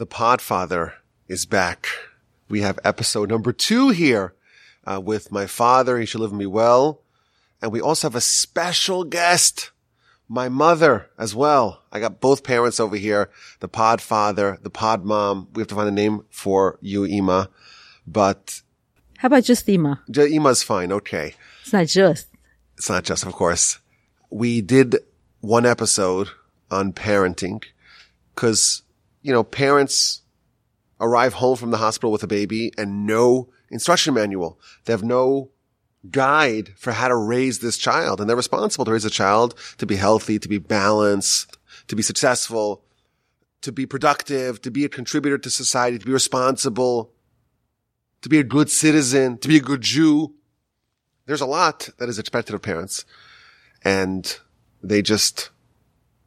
The Podfather is back. We have episode number two here uh, with my father. He should live me well. And we also have a special guest, my mother as well. I got both parents over here, the Podfather, the pod mom. We have to find a name for you, Ima. But How about just Ima? J- Ima's fine. Okay. It's not just. It's not just, of course. We did one episode on parenting because, you know, parents arrive home from the hospital with a baby and no instruction manual. They have no guide for how to raise this child and they're responsible to raise a child to be healthy, to be balanced, to be successful, to be productive, to be a contributor to society, to be responsible, to be a good citizen, to be a good Jew. There's a lot that is expected of parents and they just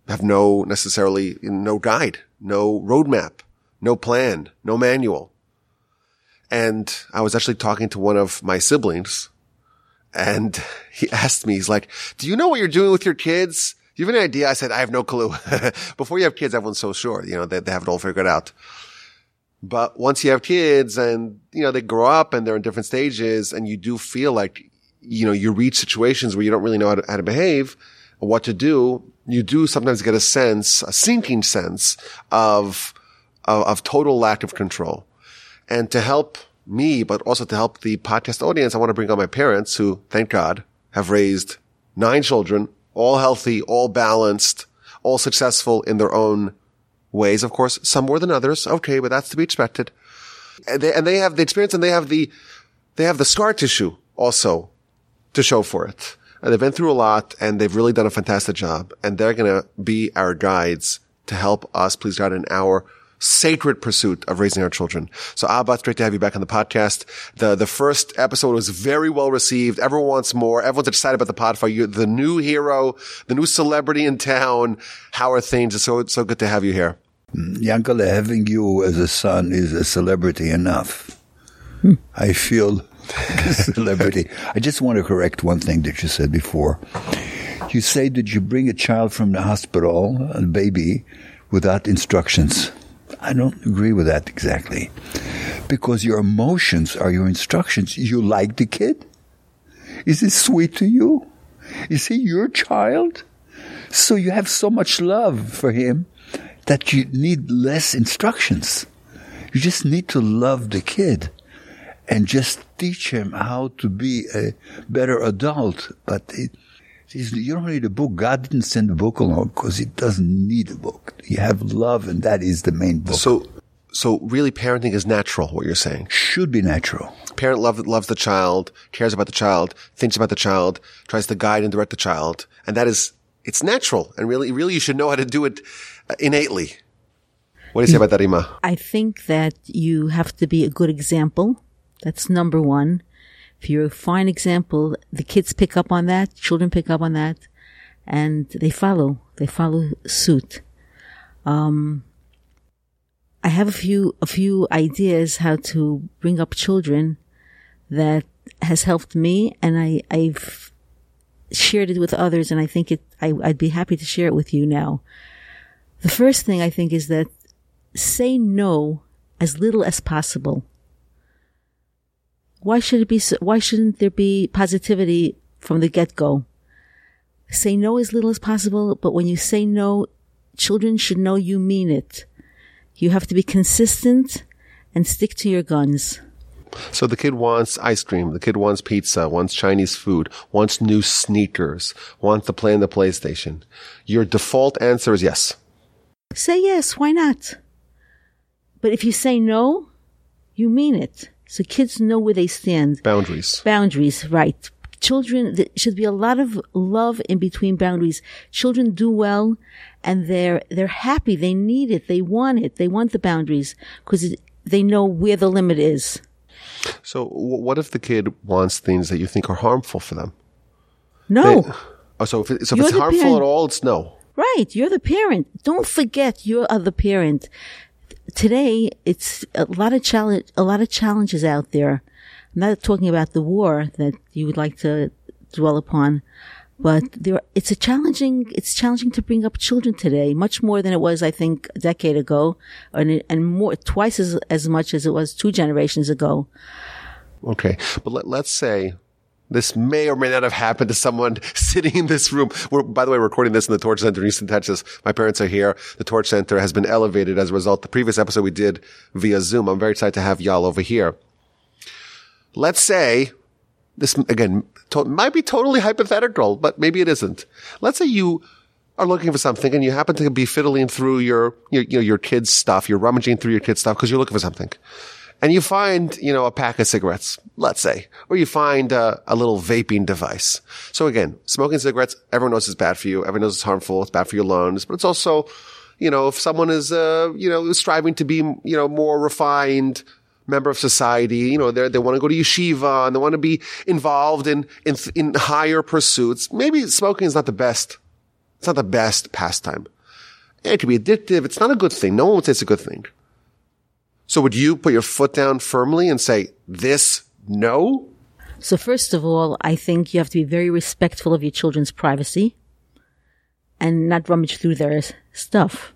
have no necessarily no guide, no roadmap, no plan, no manual. And I was actually talking to one of my siblings and he asked me, he's like, do you know what you're doing with your kids? Do you have any idea? I said, I have no clue. Before you have kids, everyone's so sure, you know, they, they have it all figured out. But once you have kids and, you know, they grow up and they're in different stages and you do feel like, you know, you reach situations where you don't really know how to, how to behave or what to do. You do sometimes get a sense, a sinking sense of, of, of total lack of control. And to help me, but also to help the podcast audience, I want to bring on my parents who, thank God, have raised nine children, all healthy, all balanced, all successful in their own ways. Of course, some more than others. Okay, but that's to be expected. And they, and they have the experience and they have the, they have the scar tissue also to show for it. And they've been through a lot and they've really done a fantastic job. And they're going to be our guides to help us, please God, in our sacred pursuit of raising our children. So Abba, it's great to have you back on the podcast. The, the first episode was very well received. Everyone wants more. Everyone's excited about the Podfather. You're the new hero, the new celebrity in town. How are things? It's so, so good to have you here. Mm, Yankele, having you as a son is a celebrity enough. Hmm. I feel a celebrity. I just want to correct one thing that you said before. You say that you bring a child from the hospital, a baby, without instructions. I don't agree with that exactly. Because your emotions are your instructions. You like the kid? Is he sweet to you? Is he your child? So you have so much love for him that you need less instructions. You just need to love the kid and just teach him how to be a better adult. But it, you don't need a book. God didn't send a book along because He doesn't need a book. You have love, and that is the main book. So, so really parenting is natural, what you're saying. should be natural. Parent love, loves the child, cares about the child, thinks about the child, tries to guide and direct the child. And that is, it's natural. And really, really you should know how to do it uh, innately. What do you say about that, Ima? I think that you have to be a good example. That's number one. If you're a fine example, the kids pick up on that, children pick up on that, and they follow. They follow suit. Um, I have a few, a few ideas how to bring up children that has helped me and I, I've shared it with others and I think it, I, I'd be happy to share it with you now. The first thing I think is that say no as little as possible. Why should it be? Why shouldn't there be positivity from the get-go? Say no as little as possible, but when you say no, children should know you mean it. You have to be consistent and stick to your guns. So the kid wants ice cream, the kid wants pizza, wants Chinese food, wants new sneakers, wants to play on the PlayStation. Your default answer is yes. Say yes, why not? But if you say no, you mean it. So kids know where they stand. Boundaries. Boundaries, right. Children, there should be a lot of love in between boundaries. Children do well and they're, they're happy. They need it. They want it. They want the boundaries because they know where the limit is. So what if the kid wants things that you think are harmful for them? No. They- oh, so if, it, so if it's harmful parent. at all, it's no. Right. You're the parent. Don't forget you're uh, the parent. Today, it's a lot of challenge, a lot of challenges out there. I'm not talking about the war that you would like to dwell upon, But there, it's a challenging, it's challenging to bring up children today, much more than it was, I think, a decade ago, and, and more, twice as, as much as it was two generations ago. Okay. But let, let's say this may or may not have happened to someone sitting in this room. We're, by the way, recording this in the Torch Center in Houston, Texas. My parents are here. The Torch Center has been elevated as a result. The previous episode we did via Zoom. I'm very excited to have y'all over here. Let's say this again to, might be totally hypothetical, but maybe it isn't. Let's say you are looking for something and you happen to be fiddling through your, your you know, your kids' stuff. You're rummaging through your kids' stuff because you're looking for something. And you find, you know, a pack of cigarettes, let's say, or you find a, a little vaping device. So again, smoking cigarettes, everyone knows it's bad for you. Everyone knows it's harmful. It's bad for your lungs, but it's also, you know, if someone is, uh, you know, striving to be, you know, more refined, member of society. You know, they they want to go to yeshiva and they want to be involved in, in, in higher pursuits. Maybe smoking is not the best. It's not the best pastime. It can be addictive. It's not a good thing. No one would say it's a good thing. So would you put your foot down firmly and say, this, no? So first of all, I think you have to be very respectful of your children's privacy and not rummage through their stuff.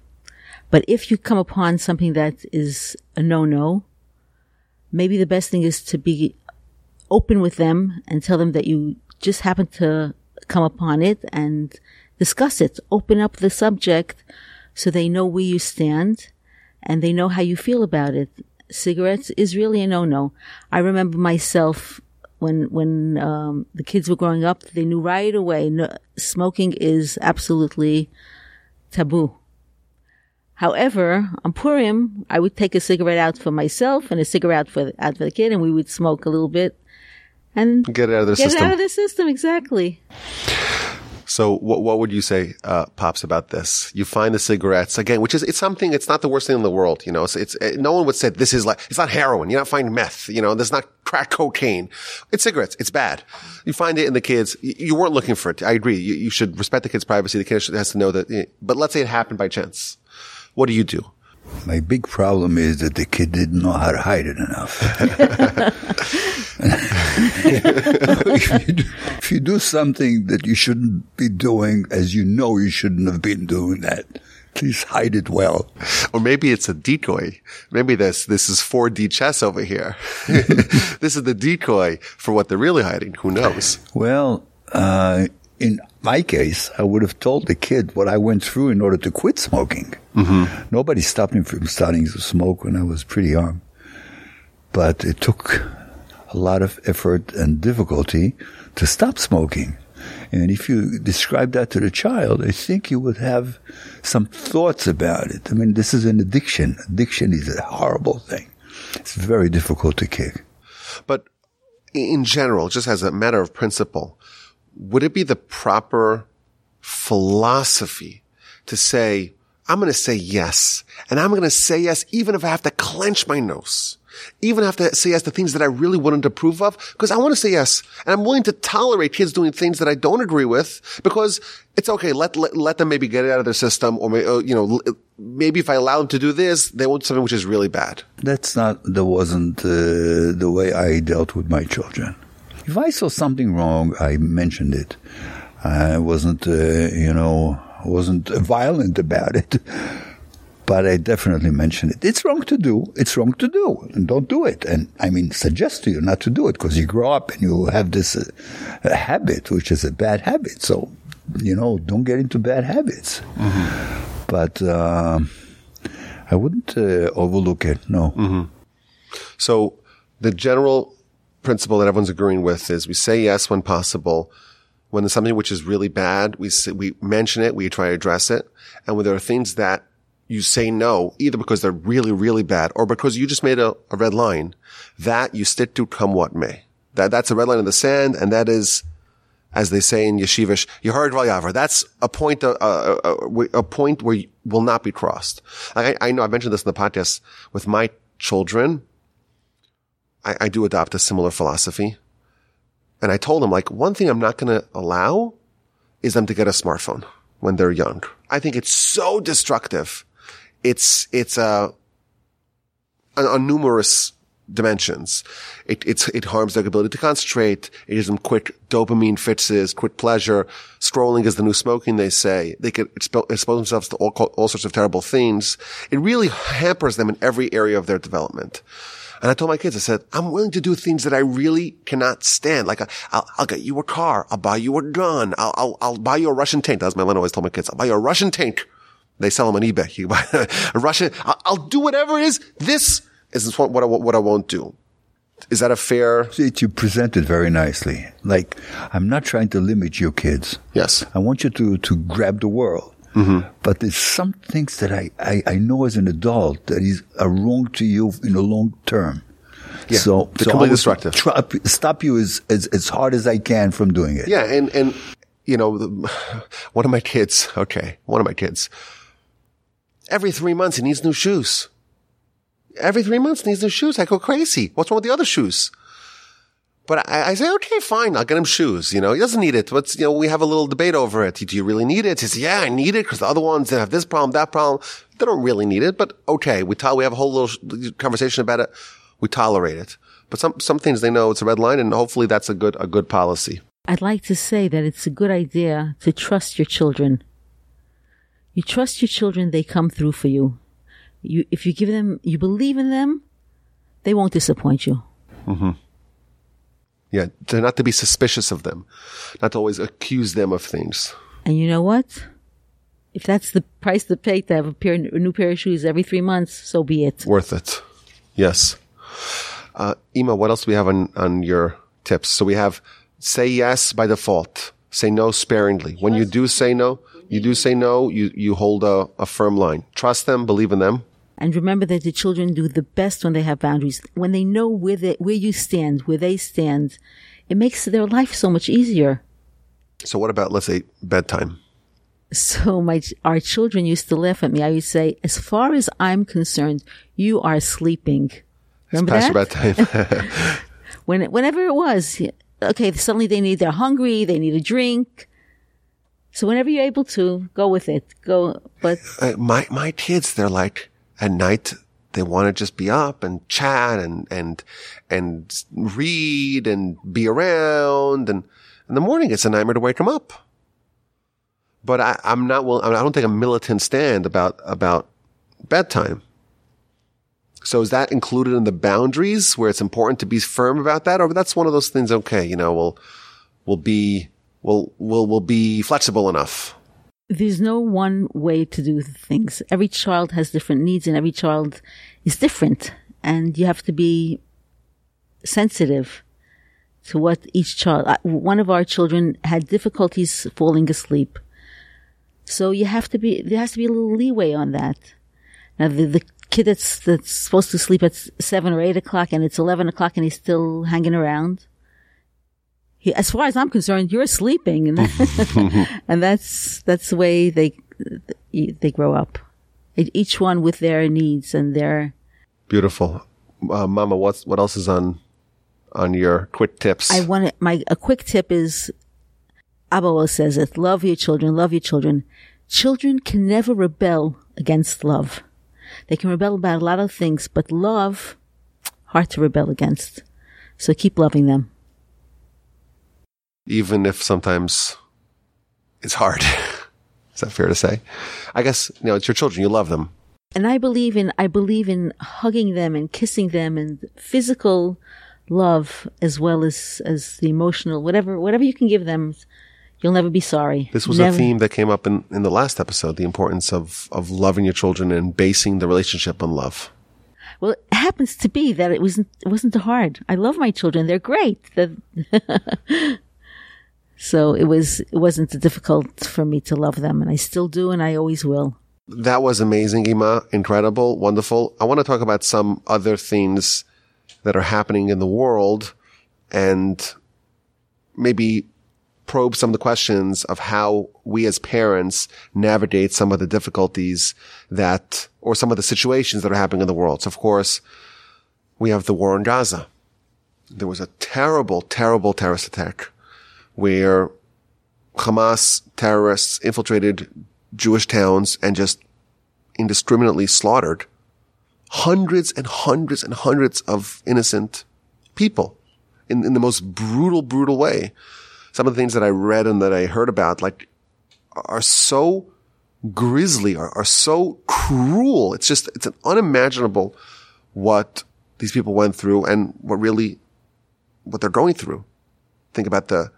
But if you come upon something that is a no-no, maybe the best thing is to be open with them and tell them that you just happen to come upon it and discuss it. Open up the subject so they know where you stand and they know how you feel about it. Cigarettes is really a no-no. I remember myself when when um, the kids were growing up, they knew right away no, smoking is absolutely taboo. However, on Purim, I would take a cigarette out for myself and a cigarette for out for the kid, and we would smoke a little bit and get it out of the get system. it out of the system. Exactly. So what what would you say, uh, pops, about this? You find the cigarettes again, which is it's something. It's not the worst thing in the world. You know, it's, it's it, no one would say this is like it's not heroin. You're not finding meth. You know, there's not crack cocaine. It's cigarettes. It's bad. You find it in the kids. You, you weren't looking for it. I agree. You, you should respect the kid's privacy. The kid has to know that. But let's say it happened by chance. What do you do? My big problem is that the kid didn't know how to hide it enough. if, you do, if, you do, something that you shouldn't be doing, as you know you shouldn't have been doing that, please hide it well. Or maybe it's a decoy. Maybe this this is 4D chess over here. this is the decoy for what they're really hiding. Who knows? Well, uh, in my case, I would have told the kid what I went through in order to quit smoking. Mm-hmm. Nobody stopped me from starting to smoke when I was pretty young. But it took a lot of effort and difficulty to stop smoking. And if you describe that to the child, I think you would have some thoughts about it. I mean, this is an addiction. Addiction is a horrible thing. It's very difficult to kick. But in general, just as a matter of principle, would it be the proper philosophy to say, I'm going to say yes. And I'm going to say yes even if I have to clench my nose. Even have to say yes to things that I really wouldn't approve of because I want to say yes. And I'm willing to tolerate kids doing things that I don't agree with because it's okay. Let, let, let them maybe get it out of their system or, uh, you know, maybe if I allow them to do this, they want something which is really bad. That's not, that wasn't uh, the way I dealt with my children. If I saw something wrong, I mentioned it. I wasn't, uh, you know, wasn't violent about it but I definitely mention it. It's wrong to do. It's wrong to do, and don't do it. And I mean, suggest to you not to do it because you grow up and you have this uh, habit, which is a bad habit. So, you know, don't get into bad habits. Mm-hmm. But uh, I wouldn't uh, overlook it. No. Mm-hmm. So, the general principle that everyone's agreeing with is we say yes when possible. When there's something which is really bad, we we mention it, we try to address it, and when there are things that you say no, either because they're really, really bad or because you just made a, a red line, that you stick to come what may. That, that's a red line in the sand, and that is, as they say in Yeshivish, Yehareg V'al Ya'avor. That's a point, uh, uh, uh, a point where you will not be crossed. I, I know I've mentioned this in the podcast with my children. I, I do adopt a similar philosophy. And I told them, like, one thing I'm not going to allow is them to get a smartphone when they're young. I think it's so destructive it's, it's a, a numerous dimensions. It, it harms their ability to concentrate. It gives them quick dopamine fixes, quick pleasure. Scrolling is the new smoking, they say. They could expose themselves to all, all sorts of terrible things. It really hampers them in every area of their development. And I told my kids, I said, I'm willing to do things that I really cannot stand. Like, uh, I'll, I'll get you a car. I'll buy you a gun. I'll, I'll, I'll buy you a Russian tank. That's my line I always told my kids. I'll buy you a Russian tank. They sell them on eBay. You buy a Russian. I'll, do whatever it is. This is what, what I, what I won't do. Is that a fair? See, you present it very nicely. Like, I'm not trying to limit your kids. Yes. I want you to, to grab the world. Mm-hmm. But there's some things that I, I, I, know as an adult that is are wrong to you in the long term. Yeah, so, so completely destructive. Try, stop you as, as, as hard as I can from doing it. Yeah, and and you know, the, one of my kids. Okay, one of my kids. Every three months, he needs new shoes. Every three months, he needs new shoes. I go crazy. What's wrong with the other shoes? But I, I, say, okay, fine. I'll get him shoes. You know, he doesn't need it. But, you know, we have a little debate over it. Do you really need it? He says, yeah, I need it because the other ones that have this problem, that problem. They don't really need it, but okay. We we have a whole little conversation about it. We tolerate it. But some, some things they know it's a red line and hopefully that's a good, a good policy. I'd like to say that it's a good idea to trust your children. You trust your children, they come through for you. You, if you give them, you believe in them, they won't disappoint you. Mm-hmm. Yeah, to not to be suspicious of them, not to always accuse them of things. And you know what? If that's the price to pay to have a, pair, a new pair of shoes every three months, so be it. Worth it. Yes. Uh, Ima, what else do we have on, on your tips? So we have say yes by default, say no sparingly. When you do say no, you do say no, you, you hold a, a firm line. Trust them, believe in them, and remember that the children do the best when they have boundaries. When they know where they, where you stand, where they stand, it makes their life so much easier. So what about, let's say, bedtime? So my, our children used to laugh at me. I would say, as far as I'm concerned, you are sleeping. Remember it's past that? bedtime. when, whenever it was, okay, suddenly they need, they're hungry, they need a drink. So whenever you're able to, go with it. Go, but. Uh, my, my kids, they're like, at night they want to just be up and chat and and and read and be around and in the morning it's a nightmare to wake them up but I, am not will I don't take a militant stand about about bedtime so is that included in the boundaries where it's important to be firm about that or that's one of those things okay you know we'll we'll be we'll we'll, we'll be flexible enough there's no one way to do things. Every child has different needs and every child is different. And you have to be sensitive to what each child, uh, one of our children had difficulties falling asleep. So you have to be, there has to be a little leeway on that. Now the, the kid that's, that's supposed to sleep at seven or eight o'clock and it's 11 o'clock and he's still hanging around as far as I'm concerned, you're sleeping, and, and that's that's the way they they grow up. Each one with their needs and their beautiful, uh, Mama. What's what else is on on your quick tips? I want my a quick tip is Abba says it: love your children, love your children. Children can never rebel against love. They can rebel about a lot of things, but love, hard to rebel against. So keep loving them even if sometimes it's hard. Is that fair to say? I guess, you know, it's your children. You love them. And I believe in, I believe in hugging them and kissing them and physical love as well as, as the emotional, whatever, whatever you can give them. You'll never be sorry. This was never. a theme that came up in, in the last episode, the importance of, of loving your children and basing the relationship on love. Well, it happens to be that it wasn't, it wasn't hard. I love my children. They're great. So it was, it wasn't difficult for me to love them and I still do and I always will. That was amazing, Ima. Incredible. Wonderful. I want to talk about some other things that are happening in the world and maybe probe some of the questions of how we as parents navigate some of the difficulties that, or some of the situations that are happening in the world. So of course, we have the war in Gaza. There was a terrible, terrible terrorist attack where Hamas terrorists infiltrated Jewish towns and just indiscriminately slaughtered hundreds and hundreds and hundreds of innocent people in, in the most brutal, brutal way. Some of the things that I read and that I heard about, like, are so grisly, are, are so cruel. It's just, it's an unimaginable what these people went through and what really, what they're going through. Think about the,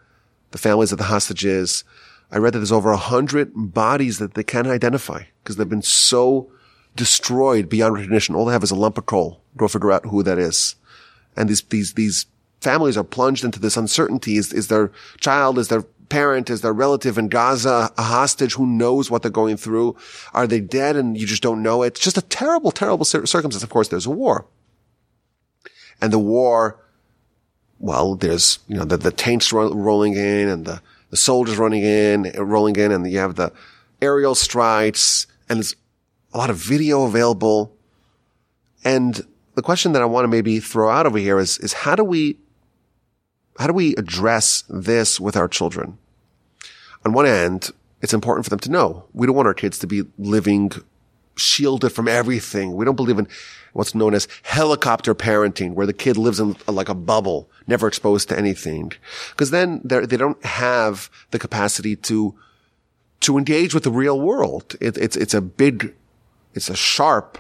the families of the hostages. I read that there's over a hundred bodies that they can't identify because they've been so destroyed beyond recognition. All they have is a lump of coal. Go figure out who that is. And these, these, these families are plunged into this uncertainty. Is, is their child, is their parent, is their relative in Gaza a hostage? Who knows what they're going through? Are they dead and you just don't know it? It's just a terrible, terrible circumstance. Of course, there's a war. And the war, well, there's, you know, the, the tanks ro- rolling in and the, the soldiers running in, uh, rolling in, and you have the aerial strikes, and there's a lot of video available. And the question that I want to maybe throw out over here is, is how do we, how do we address this with our children? On one end, it's important for them to know we don't want our kids to be living shielded from everything. We don't believe in what's known as helicopter parenting, where the kid lives in like a bubble, never exposed to anything. Because then they don't have the capacity to, to engage with the real world. It, it's, it's a big, it's a sharp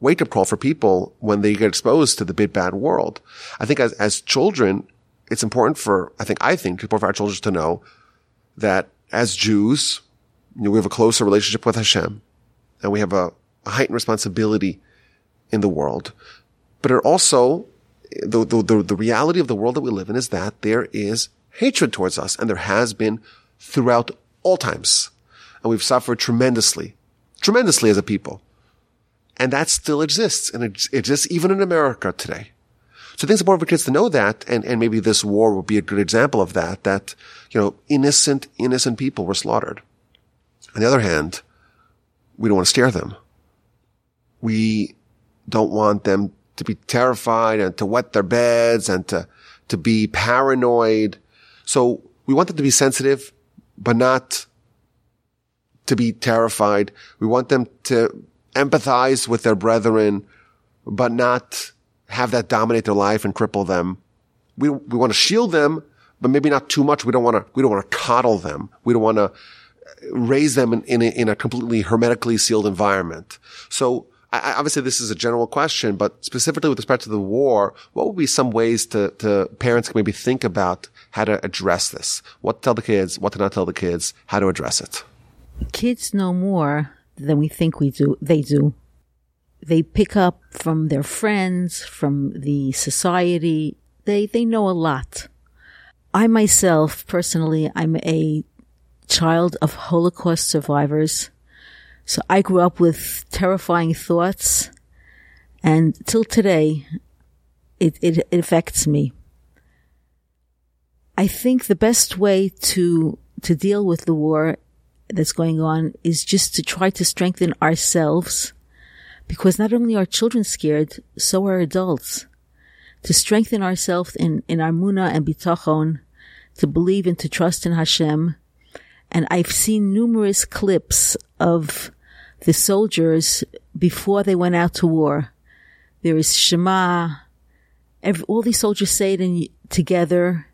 wake up call for people when they get exposed to the big bad world. I think as, as children, it's important for, I think, I think, important for our children to know that as Jews, you know, we have a closer relationship with Hashem and we have a, a heightened responsibility in the world. But it also, the, the, the, reality of the world that we live in is that there is hatred towards us and there has been throughout all times. And we've suffered tremendously, tremendously as a people. And that still exists and it exists even in America today. So I think it's important for kids to know that, and, and maybe this war will be a good example of that, that, you know, innocent, innocent people were slaughtered. On the other hand, we don't want to scare them. We don't want them to be terrified and to wet their beds and to, to be paranoid. So we want them to be sensitive, but not to be terrified. We want them to empathize with their brethren, but not have that dominate their life and cripple them. We, we want to shield them, but maybe not too much. We don't want to, we don't want to coddle them. We don't want to raise them in, in, a, in a completely hermetically sealed environment. So I, obviously this is a general question, but specifically with respect to the war, what would be some ways to, to parents can maybe think about how to address this? What to tell the kids, what to not tell the kids, how to address it? Kids know more than we think we do. They do. They pick up from their friends, from the society. They, they know a lot. I myself, personally, I'm a child of Holocaust survivors. So I grew up with terrifying thoughts and till today, it, it, it affects me. I think the best way to, to deal with the war that's going on is just to try to strengthen ourselves because not only are children scared, so are adults. To strengthen ourselves in, in our emunah and bitachon, to believe and to trust in Hashem, and I've seen numerous clips of the soldiers before they went out to war. There is Shema. Every, all these soldiers say it in, together.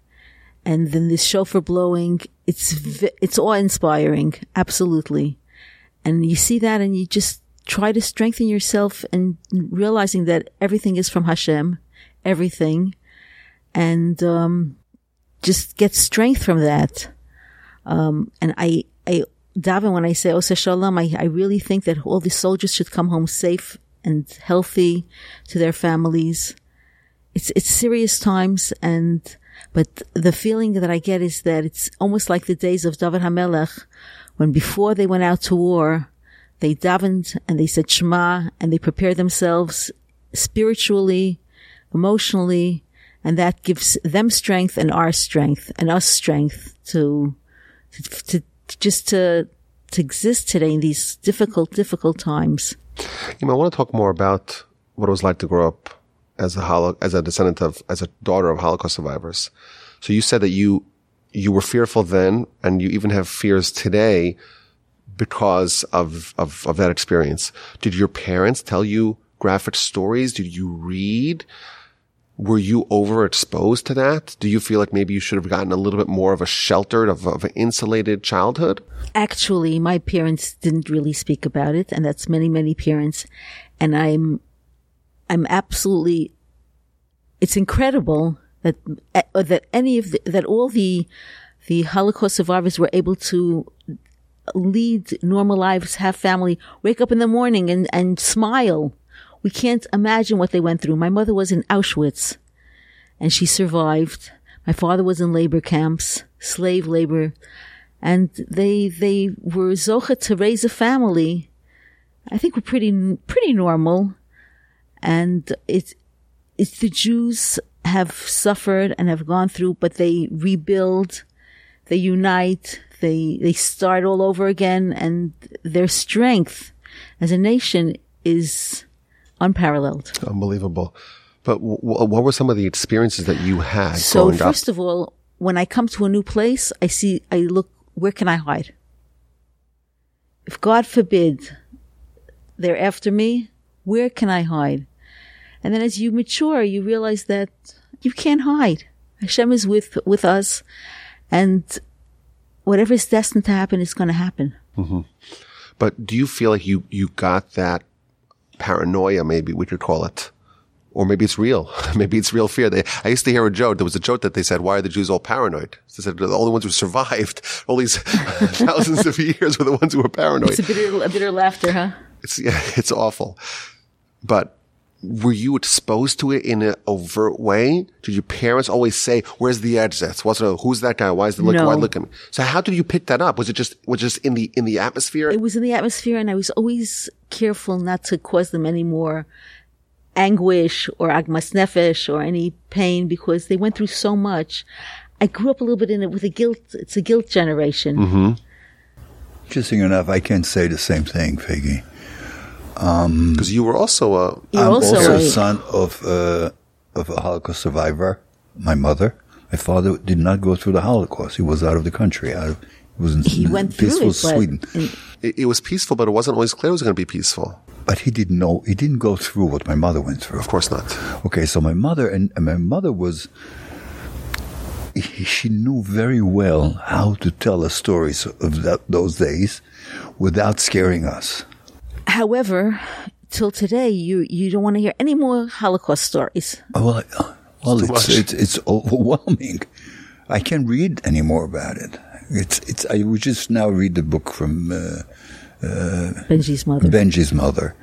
And then this shofar blowing. It's, it's awe inspiring. Absolutely. And you see that and you just try to strengthen yourself and realizing that everything is from Hashem. Everything. And, um, just get strength from that. Um, and I, I, daven when I say Oseh Shalom, I, I really think that all the soldiers should come home safe and healthy to their families. It's, it's serious times and, but the feeling that I get is that it's almost like the days of David HaMelech when before they went out to war, they davened and they said Shema and they prepared themselves spiritually, emotionally, and that gives them strength and our strength and us strength to to, to just to to exist today in these difficult, difficult times. You know, I want to talk more about what it was like to grow up as a holo- as a descendant of as a daughter of Holocaust survivors. So you said that you you were fearful then, and you even have fears today because of, of, of that experience. Did your parents tell you graphic stories? Did you read? Were you overexposed to that? Do you feel like maybe you should have gotten a little bit more of a sheltered, of, of an insulated childhood? Actually, my parents didn't really speak about it, and that's many, many parents. And I'm, I'm absolutely, it's incredible that, uh, that any of the, that all the, the Holocaust survivors were able to lead normal lives, have family, wake up in the morning and, and smile. We can't imagine what they went through. My mother was in Auschwitz and she survived. My father was in labor camps, slave labor, and they, they were zocha to raise a family. I think we're pretty, pretty normal. And it's, it's the Jews have suffered and have gone through, but they rebuild, they unite, they, they start all over again and their strength as a nation is unparalleled. Unbelievable. But w- what were some of the experiences that you had So first up? of all, when I come to a new place, I see, I look, where can I hide? If God forbid they're after me, where can I hide? And then as you mature, you realize that you can't hide. Hashem is with, with us and whatever is destined to happen is going to happen. Mm-hmm. But do you feel like you, you got that paranoia, maybe we could call it? Or maybe it's real. Maybe it's real fear. They, I used to hear a joke. There was a joke that they said, why are the Jews all paranoid? They said all the only ones who survived all these thousands of years were the ones who were paranoid. It's a bitter, a bitter laughter, huh? It's, yeah, it's awful. But were you exposed to it in an overt way? Did your parents always say, where's the exit? What's the, who's that guy? Why is the look, No. why look at me? So how did you pick that up? Was it just, was it just in the, in the atmosphere? it was in the atmosphere and I was always careful not to cause them any more anguish or agmas nefesh or any pain because they went through so much. I grew up a little bit in it with a guilt, it's a guilt generation. Mm-hmm. Interesting enough, I can't say the same thing, Figgy. Because you were also a, You're I'm also, also, a, a son of uh, of a Holocaust survivor. My mother, my father did not go through the Holocaust. He was out of the country. Out of, he was in he went through peaceful it, but Sweden, it, it was peaceful, but it wasn't always clear it was going to be peaceful. but he didn't know. He didn't go through what my mother went through. Of course not. Okay, so my mother and, and my mother was. She knew very well how to tell us stories of that, those days without scaring us. However, till today, you, you don't want to hear any more Holocaust stories. Well, I- well, too it's, it's it's overwhelming. I can't read anymore about it. It's it's. I would just now read the book from uh, Benji's mother. Benji's mother,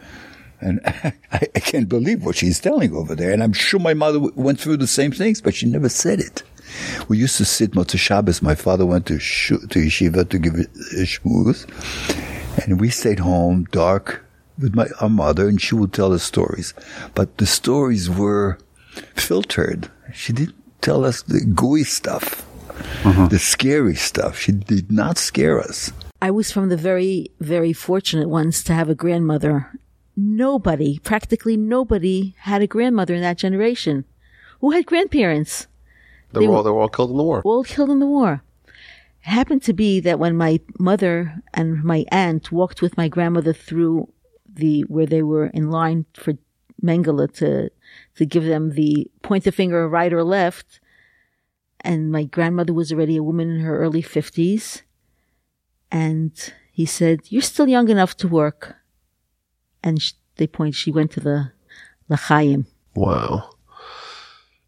and I, I can't believe what she's telling over there. And I'm sure my mother w- went through the same things, but she never said it. We used to sit Motzei Shabbos. My father went to sh- to yeshiva to give a a shmooze, and we stayed home dark with my our mother, and she would tell us stories. But the stories were filtered. She didn't tell us the gooey stuff, uh-huh. the scary stuff. She did not scare us. I was from the very, very fortunate ones to have a grandmother. Nobody, practically nobody, had a grandmother in that generation. Who had grandparents? They, were all, they were all killed in the war. All killed in the war. Happened to be that when my mother and my aunt walked with my grandmother through the where they were in line for Mengele to to give them the point the finger right or left, and my grandmother was already a woman in her early fifties, and he said, "You're still young enough to work," and sh- they point. She went to the L'chaim. Wow.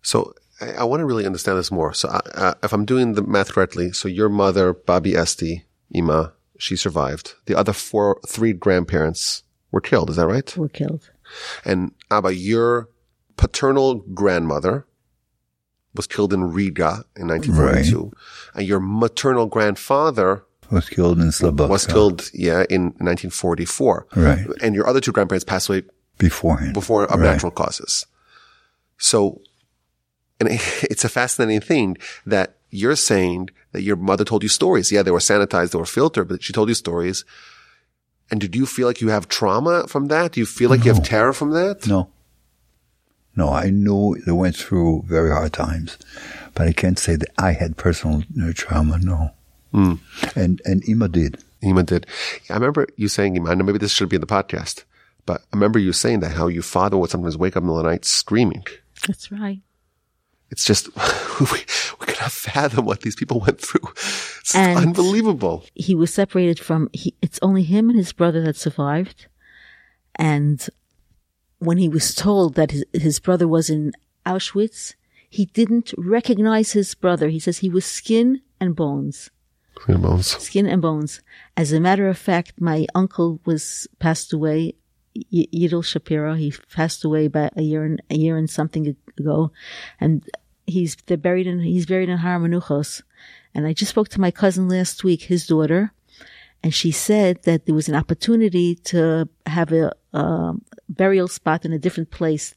So I, I want to really understand this more. So I, uh, if I'm doing the math correctly, so your mother, Bobby Esti, Ima, she survived. The other four, three grandparents were killed. Is that right? Were killed. And Abba, your paternal grandmother was killed in Riga in 1942. right. And your maternal grandfather Was killed in Slobodka. was killed, yeah, in 1944. Right. And your other two grandparents passed away beforehand. before of Right. natural causes. So, and it's a fascinating thing that you're saying that your mother told you stories. Yeah, they were sanitized, they were filtered, but she told you stories. And did you feel like you have trauma from that? Do you feel like you have terror from that? No. No, I knew they went through very hard times, but I can't say that I had personal trauma. No. Hmm. And and Ima did. Ema did. I remember you saying, Ema, I know maybe this should be in the podcast, but I remember you saying that how your father would sometimes wake up in the middle of the night screaming. That's right. It's just, we, we cannot fathom what these people went through. It's And- unbelievable. he was separated from he, it's only him and his brother that survived and when he was told that his, his brother was in auschwitz he didn't recognize his brother he says he was skin and bones Your bones. skin and bones as a matter of fact my uncle was passed away Y- Yidel Shapiro. He passed away about a year and a year and something ago, and he's they're buried in he's buried in Har Menuchos. And I just spoke to my cousin last week, his daughter, and she said that there was an opportunity to have a um, burial spot in a different place.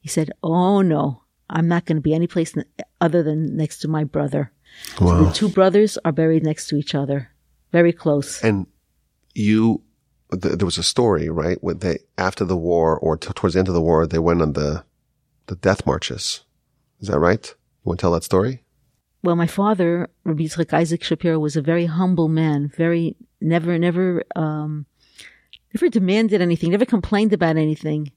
He said, "Oh no, I'm not going to be any place other than next to my brother." The two brothers are buried next to each other, very close. And you, th- there was a story, right? When they, after the war or t- towards the end of the war, they went on the, the death marches. Is that right? You want to tell that story? Well, my father, Rabbi Yitzchak Isaac Shapiro, was a very humble man. Very never, never, um, never demanded anything. Never complained about anything,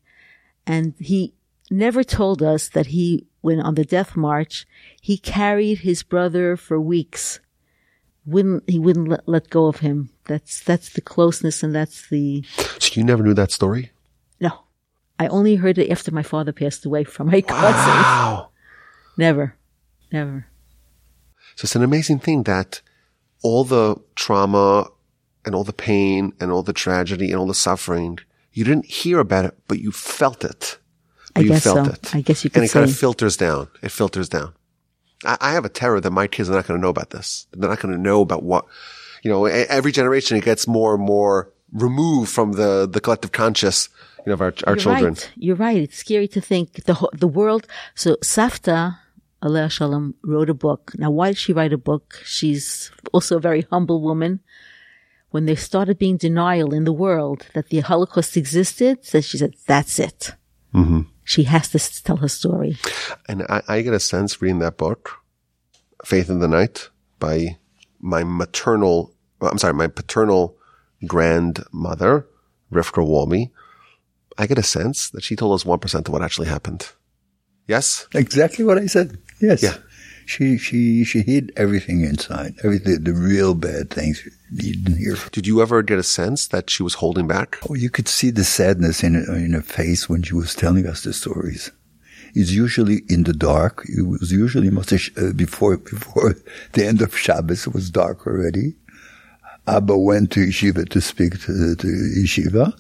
and he never told us that he, when on the death march, he carried his brother for weeks. Wouldn't he? Wouldn't let, let go of him. That's that's the closeness, and that's the So you never knew that story? no. I only heard it after my father passed away from my cousin. Wow. Never, never. So it's an amazing thing that all the trauma and all the pain and all the tragedy and all the suffering, you didn't hear about it, but you felt it. But I you guess felt so. it. I guess you And could it kind of filters down. It filters down. I, I have a terror that my kids are not going to know about this. They're not going to know about what, you know, every generation it gets more and more removed from the, the collective conscious, you know, of our, our You're children. Right. You're right. It's scary to think the the world. So Safta, Aleh Shalom, wrote a book. Now, why did she write a book? She's also a very humble woman. When there started being denial in the world that the Holocaust existed, so she said, "That's it." Mm-hmm. She has to tell her story. And I, I get a sense reading that book, Faith in the Night, by my maternal, I'm sorry, my paternal grandmother, Rivka Wolbe. I get a sense that she told us 1% of what actually happened. Yes? Exactly what I said. Yes. Yeah. She she she hid everything inside, everything the real bad things you didn't hear. Did you ever get a sense that she was holding back? Oh, you could see the sadness in in her face when she was telling us the stories. It's usually in the dark. It was usually uh, before before the end of Shabbos. It was dark already. Abba went to yeshiva to speak to, to yeshiva,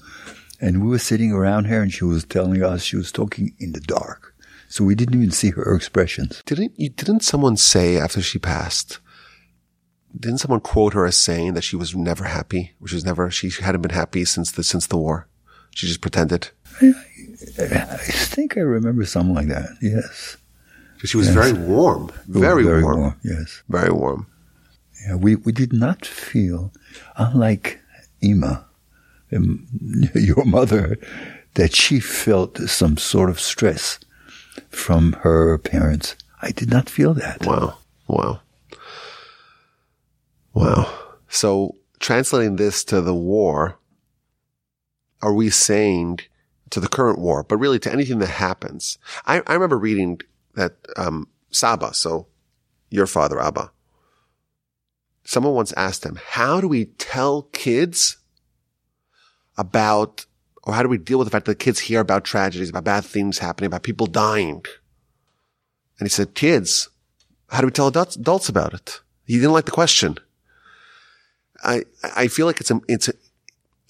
and we were sitting around her, and she was telling us she was talking in the dark, so we didn't even see her expressions. Didn't you, didn't someone say after she passed, didn't someone quote her as saying that she was never happy? She was never, she hadn't been happy since the, since the war. She just pretended. I think I remember something like that. Yes, She was very warm, very, very warm, warm. Yes. very warm. Yeah, we, we did not feel, unlike Ima, your mother, that she felt some sort of stress from her parents. I did not feel that. Wow. Wow. Wow. So translating this to the war, are we saying to the current war, but really to anything that happens? I, I remember reading that, um, Saba, so your father, Abba, someone once asked him, how do we tell kids about, or how do we deal with the fact that the kids hear about tragedies, about bad things happening, about people dying? And he said, kids, how do we tell adults, adults about it? He didn't like the question. I, I feel like it's a, it's a,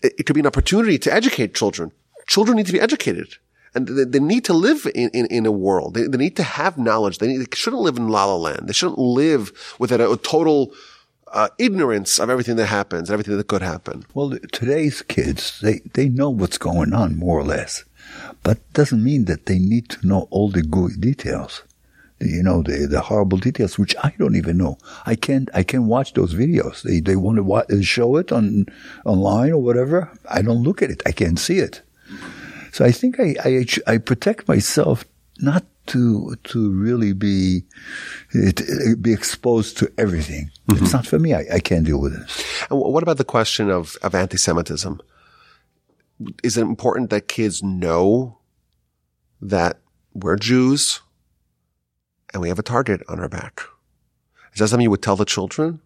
it could be an opportunity to educate children. Children need to be educated and they, they need to live in, in, in a world. They, they need to have knowledge. They, need, they shouldn't live in la la land. They shouldn't live with a, a total, uh, ignorance of everything that happens, everything that could happen. Well, today's kids, they, they know what's going on, more or less. But doesn't mean that they need to know all the good details. You know, the, the horrible details, which I don't even know. I can't, I can't watch those videos. They, they want to wa- show it on, online or whatever. I don't look at it. I can't see it. So I think I, I, I protect myself not to to really be it, be exposed to everything. Mm-hmm. It's not for me. I, I can't deal with it. And what about the question of of anti-Semitism? Is it important that kids know that we're Jews and we have a target on our back? Is that something you would tell the children?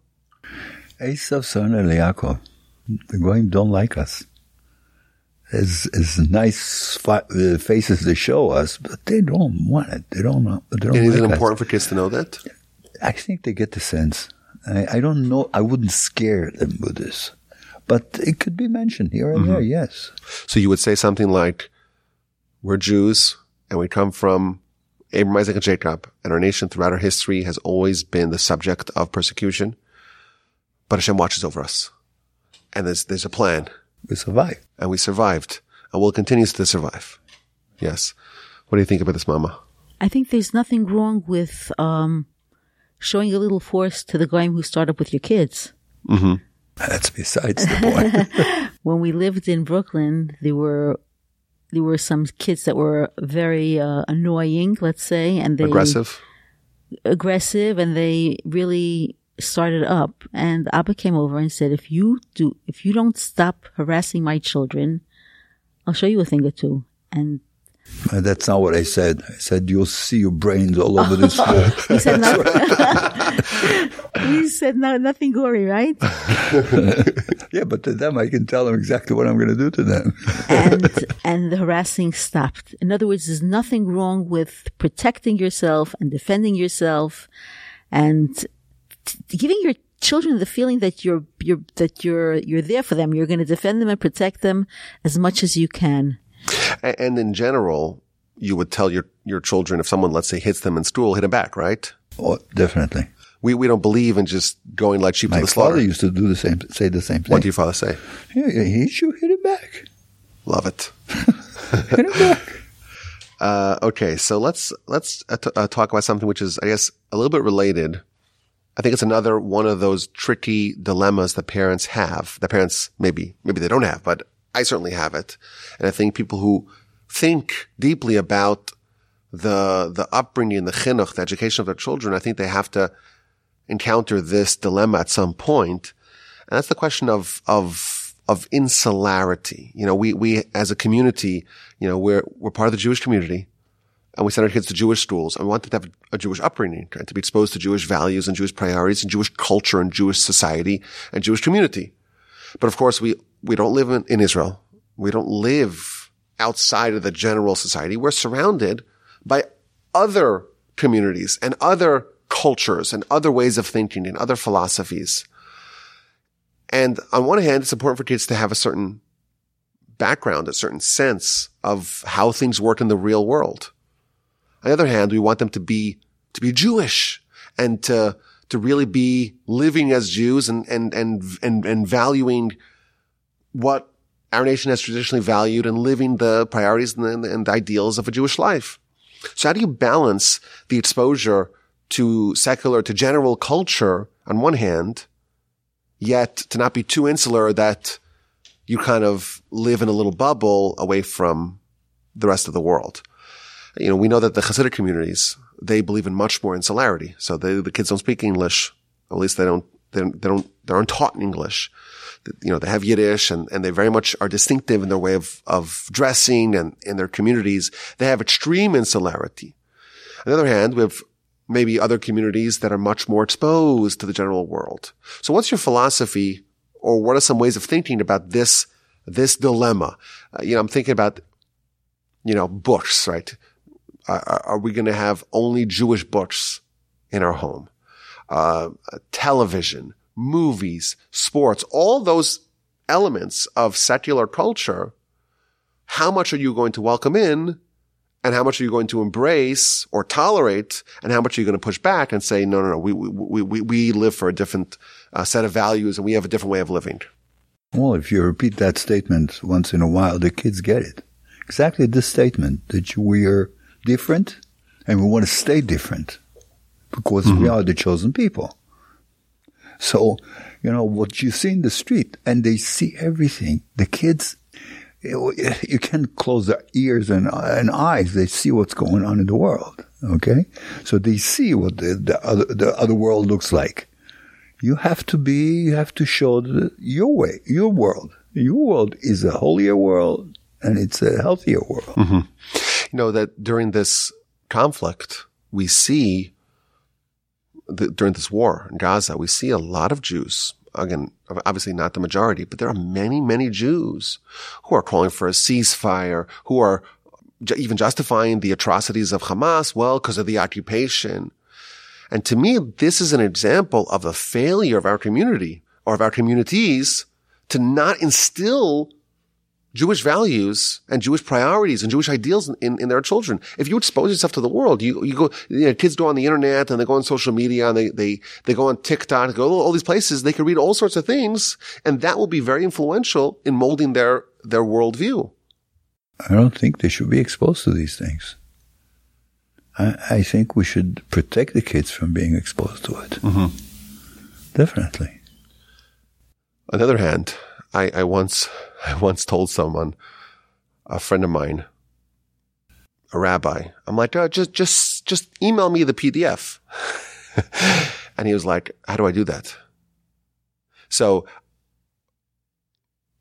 Esav sonei Yaakov, the Goyim don't like us as as nice uh, faces to show us, but they don't want it. They don't know. They don't is it important us. for kids to know that? I think they get the sense. I, I, don't know. I wouldn't scare them with this, but it could be mentioned here and mm-hmm. there. Yes. So you would say something like, "We're Jews, and we come from Abraham, Isaac, and Jacob, and our nation throughout our history has always been the subject of persecution, but Hashem watches over us, and there's there's a plan." We survived. And we survived. And we'll continue to survive. Yes. What do you think about this, Mama? I think there's nothing wrong with um, showing a little force to the guy who started up with your kids. Mm-hmm. That's besides the point. when we lived in Brooklyn, there were there were some kids that were very uh, annoying, let's say, and they aggressive, aggressive, and they really started up and Abba came over and said, if you do, if you don't stop harassing my children, I'll show you a thing or two. And uh, that's not what I said. I said you'll see your brains all over this floor. he said nothing. he said no, nothing gory, right? yeah, but to them, I can tell them exactly what I'm going to do to them. and and the harassing stopped. In other words, there's nothing wrong with protecting yourself and defending yourself, and giving your children the feeling that you're you're that you're you're there for them. You're going to defend them and protect them as much as you can. And in general, you would tell your your children if someone, let's say, hits them in school, hit them back, right? Oh, definitely. We we don't believe in just going like sheep My to the slaughter. My father used to do the same, say the same thing. What did your father say? Yeah, he hit you, hit him back. Love it. hit him back. Uh, okay, so let's let's uh, t- uh, talk about something which is, I guess, a little bit related I think it's another one of those tricky dilemmas that parents have. That parents maybe, maybe they don't have, but I certainly have it. And I think people who think deeply about the, the upbringing, the chinuch, the education of their children, I think they have to encounter this dilemma at some point. And that's the question of, of, of insularity. You know, we, we as a community, you know, we're, we're part of the Jewish community and we send our kids to Jewish schools, and we want them to have a Jewish upbringing, right? to be exposed to Jewish values and Jewish priorities and Jewish culture and Jewish society and Jewish community. But of course, we, we don't live in, in Israel. We don't live outside of the general society. We're surrounded by other communities and other cultures and other ways of thinking and other philosophies. And on one hand, it's important for kids to have a certain background, a certain sense of how things work in the real world. On the other hand, we want them to be, to be Jewish and to, to really be living as Jews and, and, and, and, and valuing what our nation has traditionally valued and living the priorities and the, and the ideals of a Jewish life. So how do you balance the exposure to secular, to general culture on one hand, yet to not be too insular that you kind of live in a little bubble away from the rest of the world? You know, we know that the Hasidic communities, they believe in much more insularity. So they, the kids don't speak English. At least they don't, they don't, they don't, they aren't taught in English. You know, they have Yiddish and, and they very much are distinctive in their way of, of dressing and in their communities. They have extreme insularity. On the other hand, we have maybe other communities that are much more exposed to the general world. So what's your philosophy or what are some ways of thinking about this, this dilemma? Uh, you know, I'm thinking about, you know, books, right? Are, are we going to have only Jewish books in our home? Uh, television, movies, sports, all those elements of secular culture. How much are you going to welcome in? And how much are you going to embrace or tolerate? And how much are you going to push back and say, no, no, no, we, we, we, we live for a different uh, set of values and we have a different way of living? Well, if you repeat that statement once in a while, the kids get it. Exactly this statement that we are different and we want to stay different because mm-hmm. we are the chosen people. So, you know, what you see in the street and they see everything. The kids, you, can't close their ears and, and eyes. They see what's going on in the world. Okay, so they see what the, the other the other world looks like. You have to be, you have to show the, your way, your world. Your world is a holier world, and it's a healthier world. You know that during this conflict, we see during this war in Gaza, we see a lot of Jews. Again, obviously not the majority, but there are many, many Jews who are calling for a ceasefire, who are even justifying the atrocities of Hamas, well, because of the occupation. And to me, this is an example of the failure of our community or of our communities to not instill Jewish values and Jewish priorities and Jewish ideals in, in, in their children. If you expose yourself to the world, you, you go, you know, kids go on the internet and they go on social media and they, they, they go on TikTok, go all these places, they can read all sorts of things and that will be very influential in molding their, their worldview. I don't think they should be exposed to these things. I, I think we should protect the kids from being exposed to it. Mm-hmm. Definitely. On the other hand, I, I once, I once told someone, a friend of mine, a rabbi, I'm like, oh, just, just, just email me the PDF. and he was like, how do I do that? So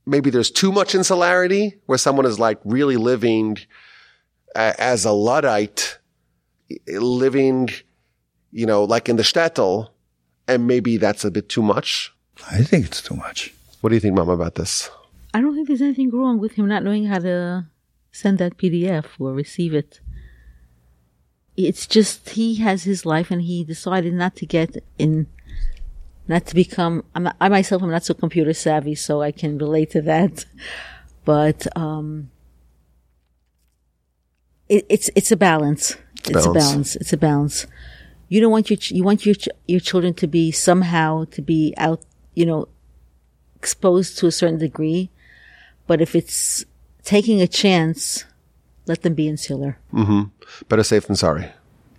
maybe there's too much insularity where someone is like really living as a Luddite, living, you know, like in the shtetl, and maybe that's a bit too much. I think it's too much. What do you think, Mom, about this? I don't think there's anything wrong with him not knowing how to send that PDF or receive it. It's just he has his life and he decided not to get in, not to become. I'm not, I myself am not so computer savvy, so I can relate to that. But um, it, it's it's a balance. It's, a balance. balance. It's a balance. You don't want your ch- you want your ch- your children to be somehow to be out, you know, exposed to a certain degree. But if it's taking a chance, let them be insular. Mm-hmm. Better safe than sorry.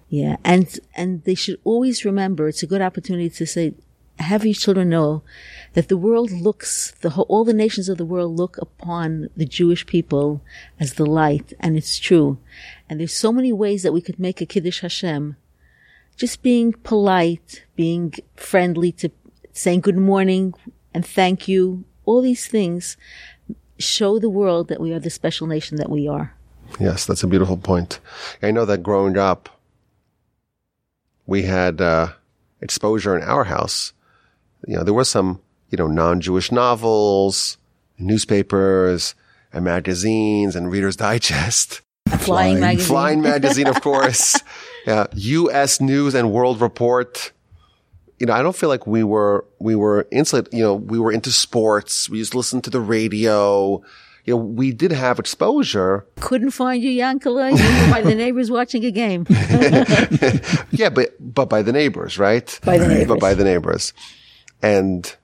Yeah, and and they should always remember it's a good opportunity to say, have your children know that the world looks the whole, all the nations of the world look upon the Jewish people as the light, and it's true. And there's so many ways that we could make a kiddush Hashem, just being polite, being friendly to saying good morning and thank you. All these things show the world that we are the special nation that we are. Yes, that's a beautiful point. I know that growing up, we had uh, exposure in our house. You know, there were some, you know, non-Jewish novels, newspapers, and magazines, and Reader's Digest. Flying, Flying- magazine. Flying magazine, of course. yeah, U.S. News and World Report. You know, I don't feel like we were we were insulated. You know, we were into sports. We used to listen to the radio. You know, we did have exposure. Couldn't find you, Yankala. You were by the neighbors watching a game. Yeah, but but by the neighbors, right? By the neighbors. But by the neighbors, and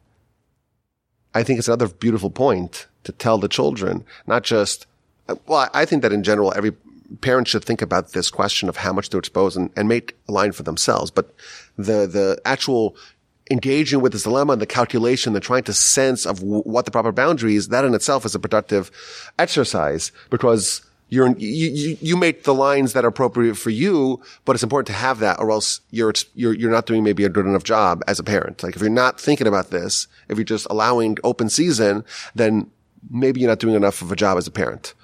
I think it's another beautiful point to tell the children, not just. Well, I think that in general, every parent should think about this question of how much to expose and, and make a line for themselves. But the the actual engaging with this dilemma and the calculation, the trying to sense of w- what the proper boundary is, that in itself is a productive exercise because you're, you, you, make the lines that are appropriate for you, but it's important to have that or else you're, you're, you're not doing maybe a good enough job as a parent. Like if you're not thinking about this, if you're just allowing open season, then maybe you're not doing enough of a job as a parent.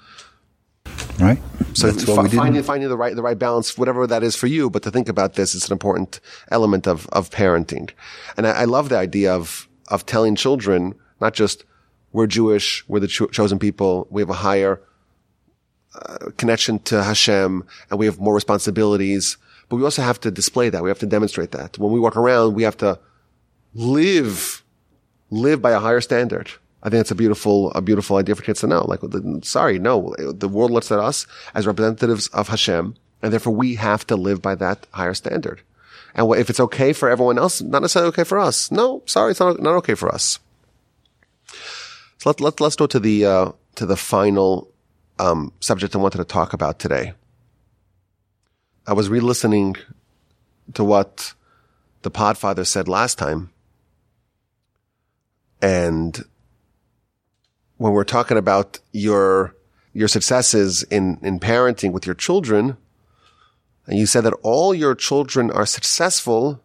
Right? So That's what fi- we did. finding finding the right the right balance, whatever that is for you. But to think about this, it's an important element of of parenting, and I, I love the idea of of telling children not just we're Jewish, we're the cho- chosen people, we have a higher uh, connection to Hashem, and we have more responsibilities. But we also have to display that. We have to demonstrate that. When we walk around, we have to live live by a higher standard. I think it's a beautiful, a beautiful idea for kids to know. Like, sorry, no, the world looks at us as representatives of Hashem, and therefore we have to live by that higher standard. And if it's okay for everyone else, not necessarily okay for us. No, sorry, it's not, not okay for us. So let, let, let's go to the, uh, to the final, um, subject I wanted to talk about today. I was re-listening to what the Podfather said last time. And when we're talking about your, your successes in, in parenting with your children, And you said that all your children are successful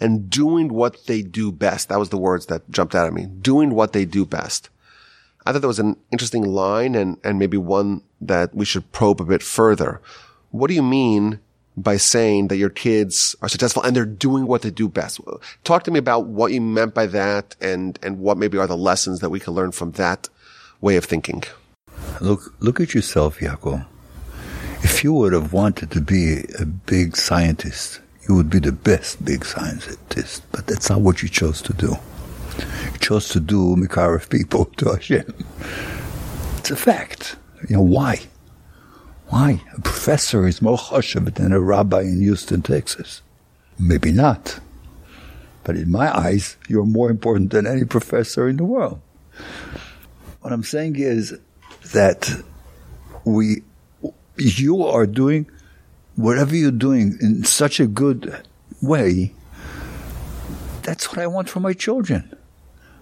and doing what they do best. That was the words that jumped out at me. Doing what they do best. I thought that was an interesting line and, and maybe one that we should probe a bit further. What do you mean by saying that your kids are successful and they're doing what they do best? Talk to me about what you meant by that and, and what maybe are the lessons that we can learn from that way of thinking. Look, look at yourself, Yaakov. If you would have wanted to be a big scientist, you would be the best big scientist, but that's not what you chose to do. You chose to do Mikarif people to Hashem. It's a fact. You know, why? Why? A professor is more choshev than a rabbi in Houston, Texas. Maybe not. But in my eyes, you're more important than any professor in the world. What I'm saying is that we, you are doing whatever you're doing in such a good way. That's what I want for my children.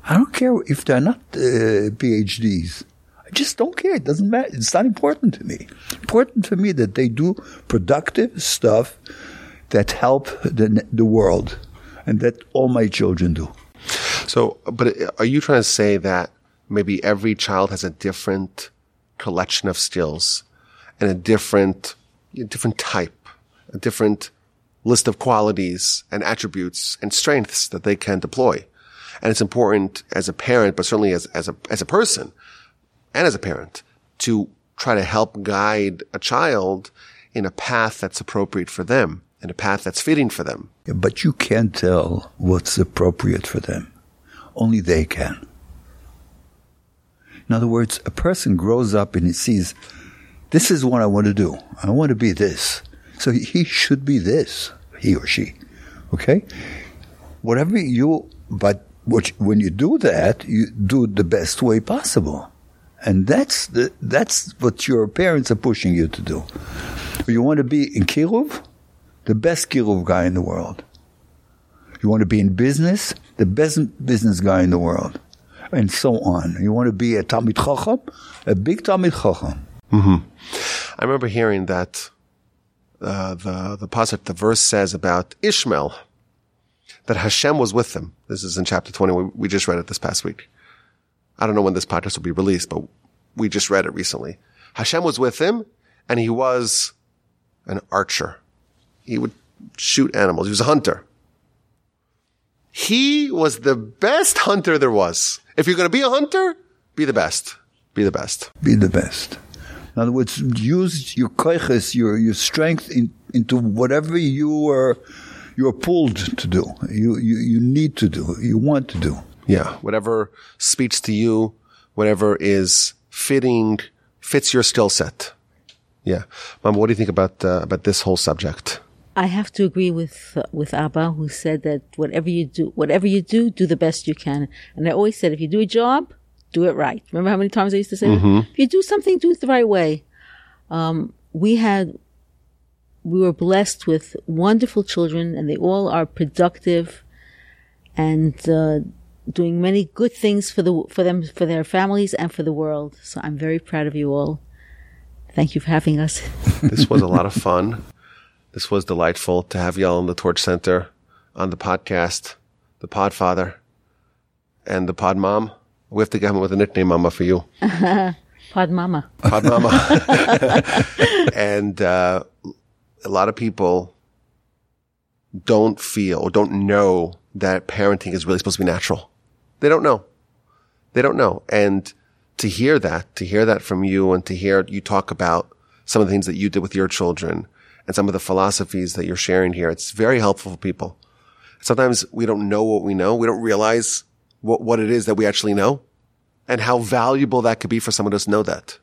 I don't care if they're not uh, PhDs. I just don't care. It doesn't matter. It's not important to me. Important to me that they do productive stuff that help the, the world and that all my children do. So, but are you trying to say that maybe every child has a different collection of skills and a different, a different type, a different list of qualities and attributes and strengths that they can deploy? And it's important as a parent, but certainly as, as a, as a person and as a parent to try to help guide a child in a path that's appropriate for them, in a path that's fitting for them. But you can't tell what's appropriate for them. Only they can. In other words, a person grows up and he sees, this is what I want to do. I want to be this. So he should be this, he or she. Okay? Whatever you, but when you do that, you do it the best way possible. And that's the, that's what your parents are pushing you to do. You want to be in Kiruv? The best Kiruv guy in the world. You want to be in business? The best business guy in the world. And so on. You want to be a Talmid Chacham? A big Talmid Chacham. Mm-hmm. I remember hearing that uh, the the pasuk, the verse says about Ishmael that Hashem was with him. This is in chapter twenty. We, we just read it this past week. I don't know when this podcast will be released, but we just read it recently. Hashem was with him and he was an archer. He would shoot animals. He was a hunter. He was the best hunter there was. If you're going to be a hunter, be the best. Be the best. Be the best. In other words, use your koiches, your, your strength in, into whatever you are, you are pulled to do. You, you, you need to do. You want to do. Yeah. Whatever speaks to you, whatever is fitting, fits your skill set. Yeah. Mom, what do you think about, uh, about this whole subject? I have to agree with, uh, with Abba, who said that whatever you do, whatever you do, do the best you can. And I always said, if you do a job, do it right. Remember how many times I used to say mm-hmm. If you do something, do it the right way. Um, we had, we were blessed with wonderful children and they all are productive and, uh, doing many good things for the for them for their families and for the world. So I'm very proud of you all. Thank you for having us. this was a lot of fun. This was delightful to have y'all in the Torch Center on the podcast, the Podfather, and the Pod Mom. We have to come up with a nickname, Mama, for you. Pod Mama. Pod Mama. and uh, a lot of people don't feel or don't know that parenting is really supposed to be natural. They don't know. They don't know. And to hear that, to hear that from you and to hear you talk about some of the things that you did with your children and some of the philosophies that you're sharing here, it's very helpful for people. Sometimes we don't know what we know. We don't realize what, what it is that we actually know and how valuable that could be for someone to know that.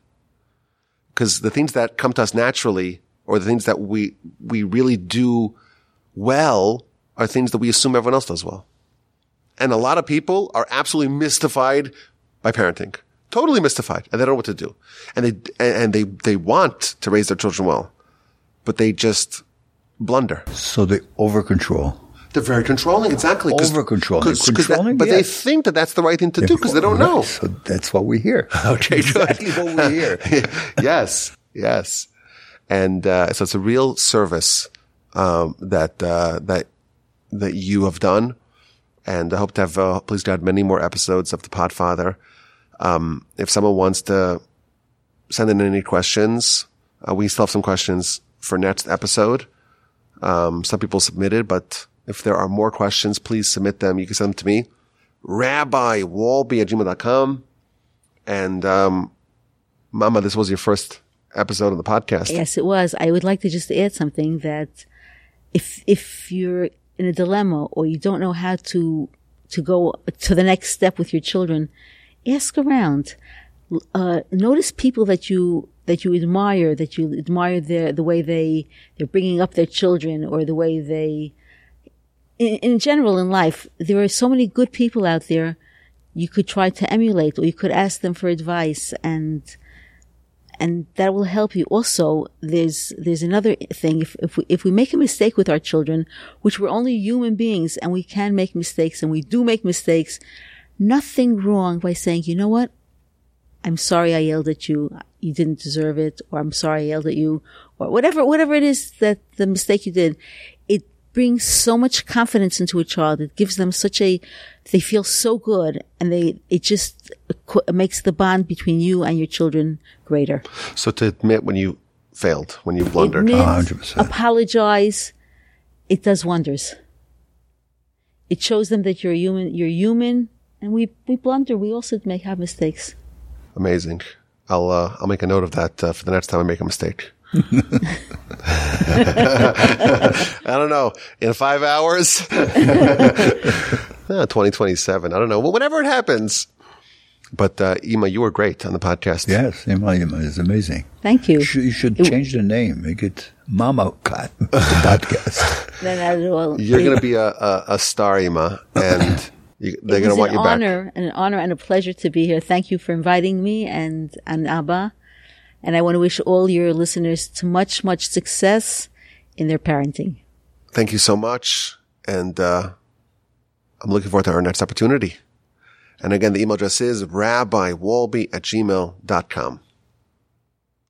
Because the things that come to us naturally or the things that we, we really do well are things that we assume everyone else does well. And a lot of people are absolutely mystified by parenting. Totally mystified. And they don't know what to do. And they, and they, they want to raise their children well, but they just blunder. So they over control. They're very controlling, exactly. Over controlling. Controlling, but yes. they think that that's the right thing to do because they don't know. So that's what we hear. Okay, exactly what we hear. yes, yes. And, uh, so it's a real service, um, that, uh, that, that you have done. And I hope to have, uh, please God, many more episodes of the Podfather. Um, if someone wants to send in any questions, uh, we still have some questions for next episode. Um, some people submitted, but if there are more questions, please submit them. You can send them to me, rabbiwolbe at gmail.com. And, um, Mama, this was your first episode of the podcast. Yes, it was. I would like to just add something that if if you're in a dilemma or you don't know how to to go to the next step with your children, ask around. Uh, notice people that you that you admire, that you admire their the way they they're bringing up their children or the way they. In, in general, in life, there are so many good people out there. You could try to emulate, or you could ask them for advice, and and that will help you. Also, there's there's another thing. If if we if we make a mistake with our children, which we're only human beings and we can make mistakes and we do make mistakes, nothing wrong by saying, you know what, I'm sorry I yelled at you. You didn't deserve it, or I'm sorry I yelled at you, or whatever whatever it is that the mistake you did. It brings so much confidence into a child. It gives them such a they feel so good, and they it just makes the bond between you and your children greater. So to admit when you failed, when you blundered. Admit, 100%. apologize. It does wonders. It shows them that you're human. You're human, and we we blunder. We also make have mistakes. Amazing. I'll, uh, I'll make a note of that uh, for the next time I make a mistake. I don't know. In five hours? Uh, 2027. I don't know. Well, whenever it happens. But, uh, Ima, you were great on the podcast. Yes, Ima is amazing. Thank you. You should, you change the name. Make it Mama Cat the podcast. Then I will- You're going to be a, a, a star, Ima, and you, they're going to want an you back. honor, an honor and a pleasure to be here. Thank you for inviting me and, and Abba. And I want to wish all your listeners to much, much success in their parenting. Thank you so much. And, uh, I'm looking forward to our next opportunity. And again, the email address is rabbiwolbe at gmail.com.